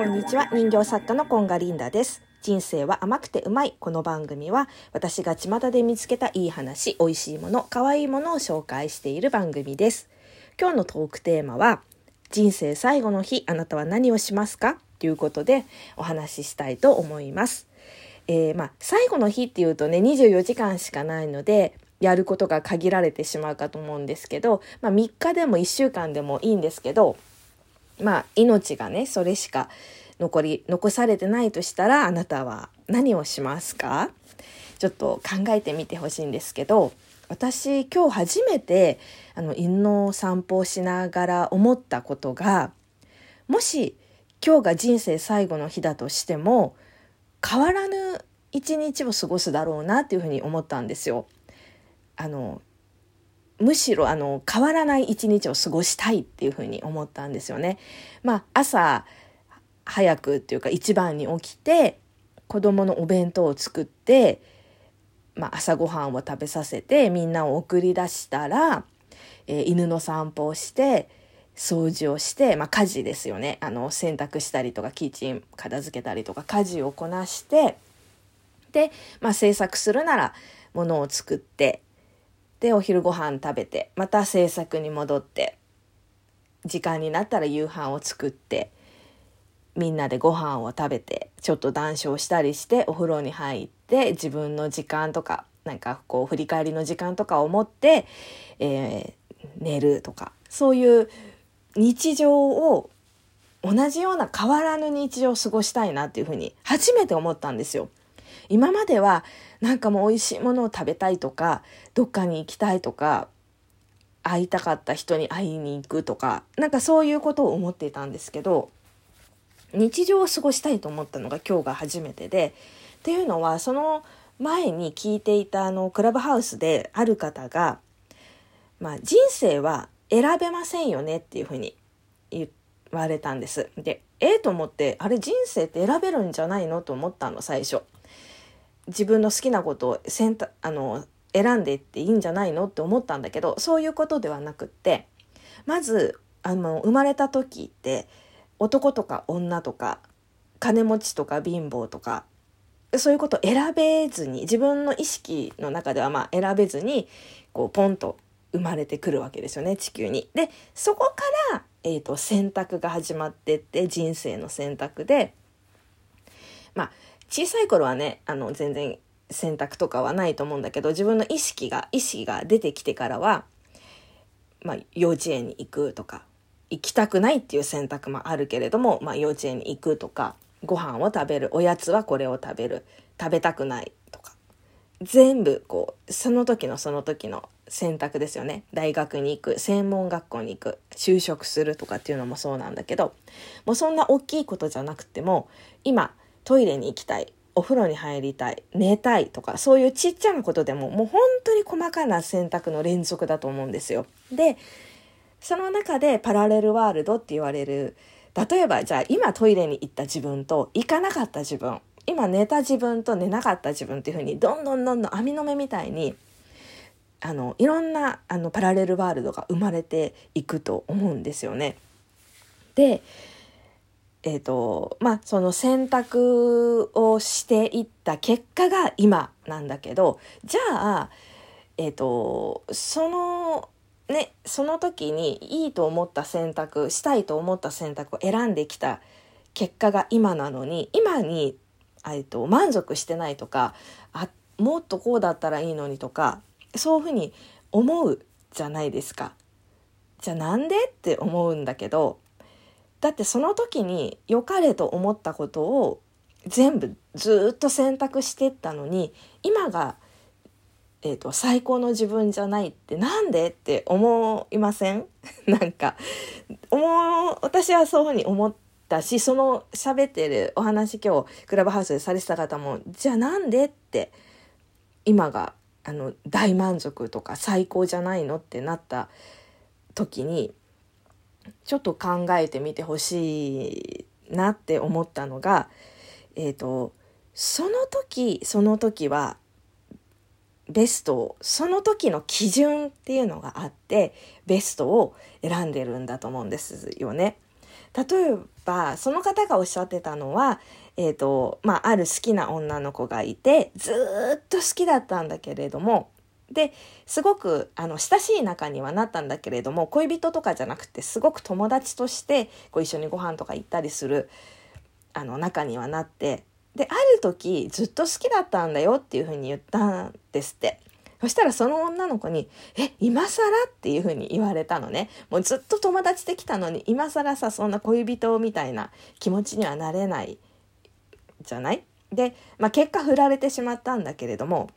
こんにちは。人形作家のコンガリンダです。人生は甘くてうまい。この番組は私が巷で見つけたいい話美味しいもの可愛いものを紹介している番組です。今日のトークテーマは人生最後の日あなたは何をしますか？ということでお話ししたいと思います。えー、まあ、最後の日っていうとね24時間しかないのでやることが限られてしまうかと思うんですけど、まあ、3日でも1週間でもいいんですけどまあ命がねそれしか残り残されてないとしたらあなたは何をしますか？ちょっと考えてみてほしいんですけど私今日初めてあの犬の散歩をしながら思ったことがもし今日が人生最後の日だとしても変わらぬ一日を過ごすだろうなっていうふうに思ったんですよ。あのむしろあの変わらない一日を過ごしたいっていうふうに思ったんですよね。まあ、朝早くっていうか一番に起きて子供のお弁当を作って、まあ、朝ごはんを食べさせてみんなを送り出したら、えー、犬の散歩をして掃除をして、まあ、家事ですよねあの洗濯したりとかキッチン片付けたりとか家事をこなしてで、まあ、制作するならものを作ってでお昼ご飯食べてまた制作に戻って時間になったら夕飯を作ってみんなでご飯を食べてちょっと談笑したりしてお風呂に入って自分の時間とかなんかこう振り返りの時間とかを持って、えー、寝るとかそういう日常を同じような変わらぬ日常を過ごしたいなっていうふうに初めて思ったんですよ。今まではなんかもう美味しいものを食べたいとかどっかに行きたいとか会いたかった人に会いに行くとかなんかそういうことを思っていたんですけど日常を過ごしたいと思ったのが今日が初めてでっていうのはその前に聞いていたあのクラブハウスである方が、まあ、人生は選べませんよねっていうふうに言われたんです。でええー、と思ってあれ人生って選べるんじゃないのと思ったの最初。自分の好きなことを選択あの選んでいっていいんじゃないのって思ったんだけどそういうことではなくってまずあの生まれた時って男とか女とか金持ちとか貧乏とかそういうことを選べずに自分の意識の中ではまあ選べずにこうポンと生まれてくるわけですよね地球に。でそこから、えーと、選択が始まってって人生の選択でまあ小さい頃はねあの全然選択とかはないと思うんだけど自分の意識が意識が出てきてからは、まあ、幼稚園に行くとか行きたくないっていう選択もあるけれども、まあ、幼稚園に行くとかご飯を食べるおやつはこれを食べる食べたくないとか全部こうその時のその時の選択ですよね。大学に行く専門学校に行く就職するとかっていうのもそうなんだけどもうそんな大きいことじゃなくても今トイレに行きたい。お風呂に入りたい。寝たい。とかそういうちっちゃなことでももう本当に細かな選択の連続だと思うんですよ。でその中でパラレルワールドって言われる。例えばじゃあ今トイレに行った自分と行かなかった自分。今寝た自分と寝なかった自分っていうふうにどんどんどんどん網の目みたいにあのいろんなあのパラレルワールドが生まれていくと思うんですよね。でえーとまあ、その選択をしていった結果が今なんだけどじゃあ、えーと、そのねその時にいいと思った選択したいと思った選択を選んできた結果が今なのに今に、えーと、満足してないとかあもっとこうだったらいいのにとかそういうふうに思うじゃないですか。じゃあなんでって思うんだけどだってその時に良かれと思ったことを全部ずっと選択してったのに今が、えーと、最高の自分じゃないってなんでって思いません？なんか思う私はそういうふうに思ったしその喋ってるお話今日クラブハウスでされてた方もじゃあなんでって今があの大満足とか最高じゃないのってなった時にちょっと考えてみてほしいなって思ったのが、えっ、ー、と、その時、その時は、ベストを、その時の基準っていうのがあって、ベストを選んでるんだと思うんですよね。例えばその方がおっしゃってたのは、えーとまあ、ある好きな女の子がいてずっと好きだったんだけれどもですごくあの親しい仲にはなったんだけれども恋人とかじゃなくてすごく友達としてこ一緒にご飯とか行ったりするあの仲にはなってである時ずっと好きだったんだよっていうふうに言ったんですって。そしたらその女の子に「え今更?」っていうふうに言われたのねもうずっと友達できたのに今更さそんな恋人みたいな気持ちにはなれないじゃない？で、まあ、結果振られてしまったんだけれども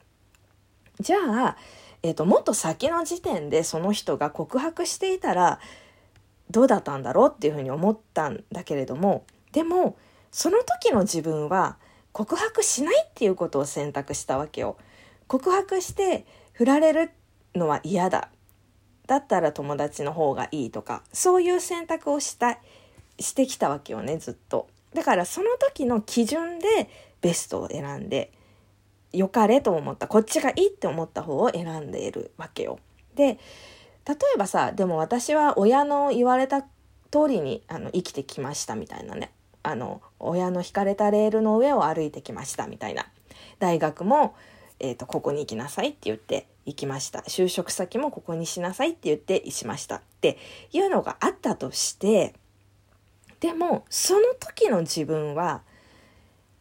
じゃあ、えーと、もっと先の時点でその人が告白していたらどうだったんだろうっていうふうに思ったんだけれどもでもその時の自分は告白しないっていうことを選択したわけよ。告白して振られるのは嫌だ。だったら友達の方がいいとかそういう選択をしたしてきたわけよねずっと。だからその時の基準でベストを選んで良かれと思ったこっちがいいって思った方を選んでいるわけよ。で例えばさでも私は親の言われた通りにあの生きてきましたみたいなねあの親の引かれたレールの上を歩いてきましたみたいな大学も、えーと、ここに行きなさいって言って行きました就職先もここにしなさいって言ってしましたっていうのがあったとしてでもその時の自分は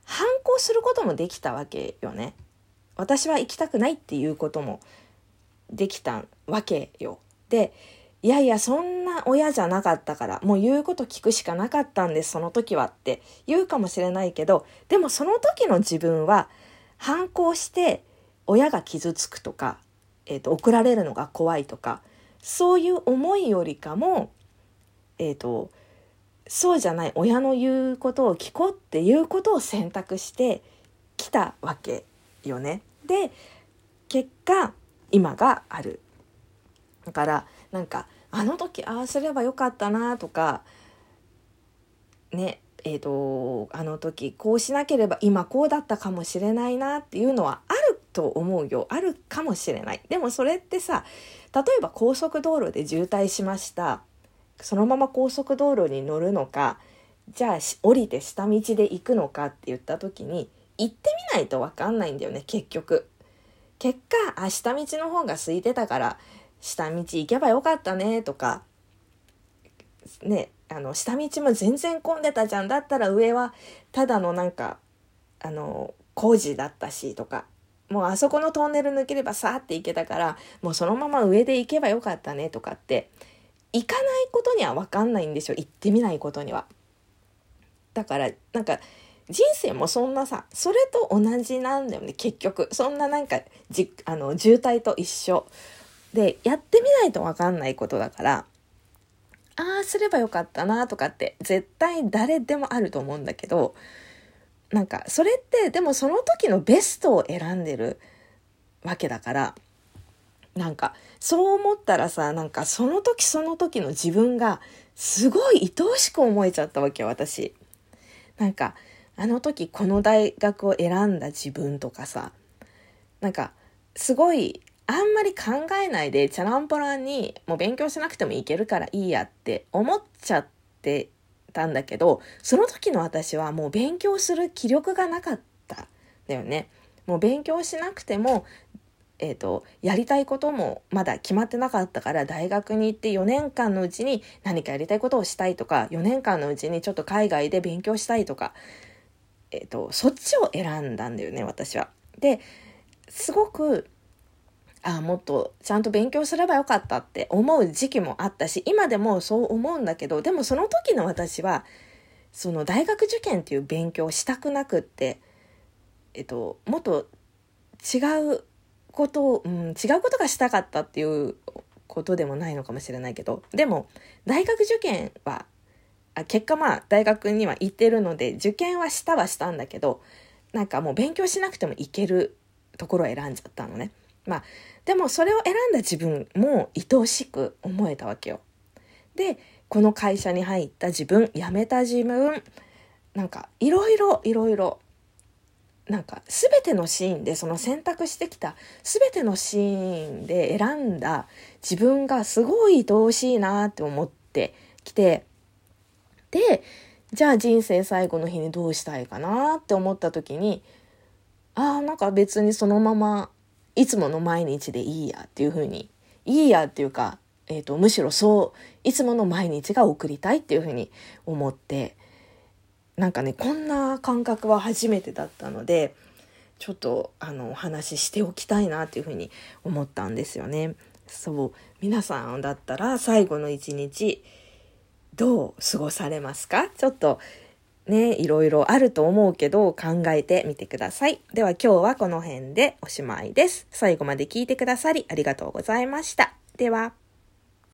反抗することもできたわけよね。私は行きたくないっていうこともできたわけよ。でいやいやそんな親じゃなかったからもう言うこと聞くしかなかったんですその時はって言うかもしれないけどでもその時の自分は反抗して親が傷つくとか、えーと、怒られるのが怖いとかそういう思いよりかもえっ、ー、とそうじゃない親の言うことを聞こうっていうことを選択してきたわけよね。で結果今がある。だからなんかあの時ああすればよかったなとかねえーと、あの時こうしなければ今こうだったかもしれないなっていうのはあると思うよ。あるかもしれない。でもそれってさ例えば高速道路で渋滞しました。そのまま高速道路に乗るのかじゃあ降りて下道で行くのかって言った時に行ってみないと分かんないんだよね結局。結果あ下道の方が空いてたから下道行けばよかったねとかねあの下道も全然混んでたじゃんだったら上はただのなんかあの工事だったしとかもうあそこのトンネル抜ければさーって行けたからもうそのまま上で行けばよかったねとかって行かないことには分かんないんですよ行ってみないことには。だからなんか人生もそんなさそれと同じなんだよね結局そんななんかじあの渋滞と一緒でやってみないと分かんないことだからああすればよかったなとかって絶対誰でもあると思うんだけどなんかそれってでもその時のベストを選んでるわけだからなんかそう思ったらさなんかその時その時の自分がすごい愛おしく思えちゃったわけよ私。なんかあの時この大学を選んだ自分とかさなんかすごいあんまり考えないでチャランポランにもう勉強しなくてもいけるからいいやって思っちゃってたんだけどその時の私はもう勉強する気力がなかっただよね。もう勉強しなくてもえーと、やりたいこともまだ決まってなかったから大学に行って4年間のうちに何かやりたいことをしたいとか4年間のうちにちょっと海外で勉強したいとか、えーと、そっちを選んだんだよね私は。ですごくああもっとちゃんと勉強すればよかったって思う時期もあったし今でもそう思うんだけどでもその時の私はその大学受験っていう勉強をしたくなくって、えっと、もっと違うことを、うん、違うことがしたかったっていうことでもないのかもしれないけどでも大学受験はあ結果まあ大学には行ってるので受験はしたはしたんだけどなんかもう勉強しなくてもいけるところを選んじゃったのね。まあでもそれを選んだ自分も愛おしく思えたわけよ。でこの会社に入った自分辞めた自分なんかいろいろいろいろなんか全てのシーンでその選択してきた全てのシーンで選んだ自分がすごい愛おしいなって思ってきてでじゃあ人生最後の日にどうしたいかなって思った時にああなんか別にそのままいつもの毎日でいいやっていうふうにいいやっていうか、えーと、むしろそういつもの毎日が送りたいっていうふうに思ってなんかねこんな感覚は初めてだったのでちょっとあのお話ししておきたいなっていうふうに思ったんですよね。そう皆さんだったら最後の一日どう過ごされますか？ちょっとね、いろいろあると思うけど考えてみてください。では今日はこの辺でおしまいです。最後まで聞いてくださりありがとうございました。では。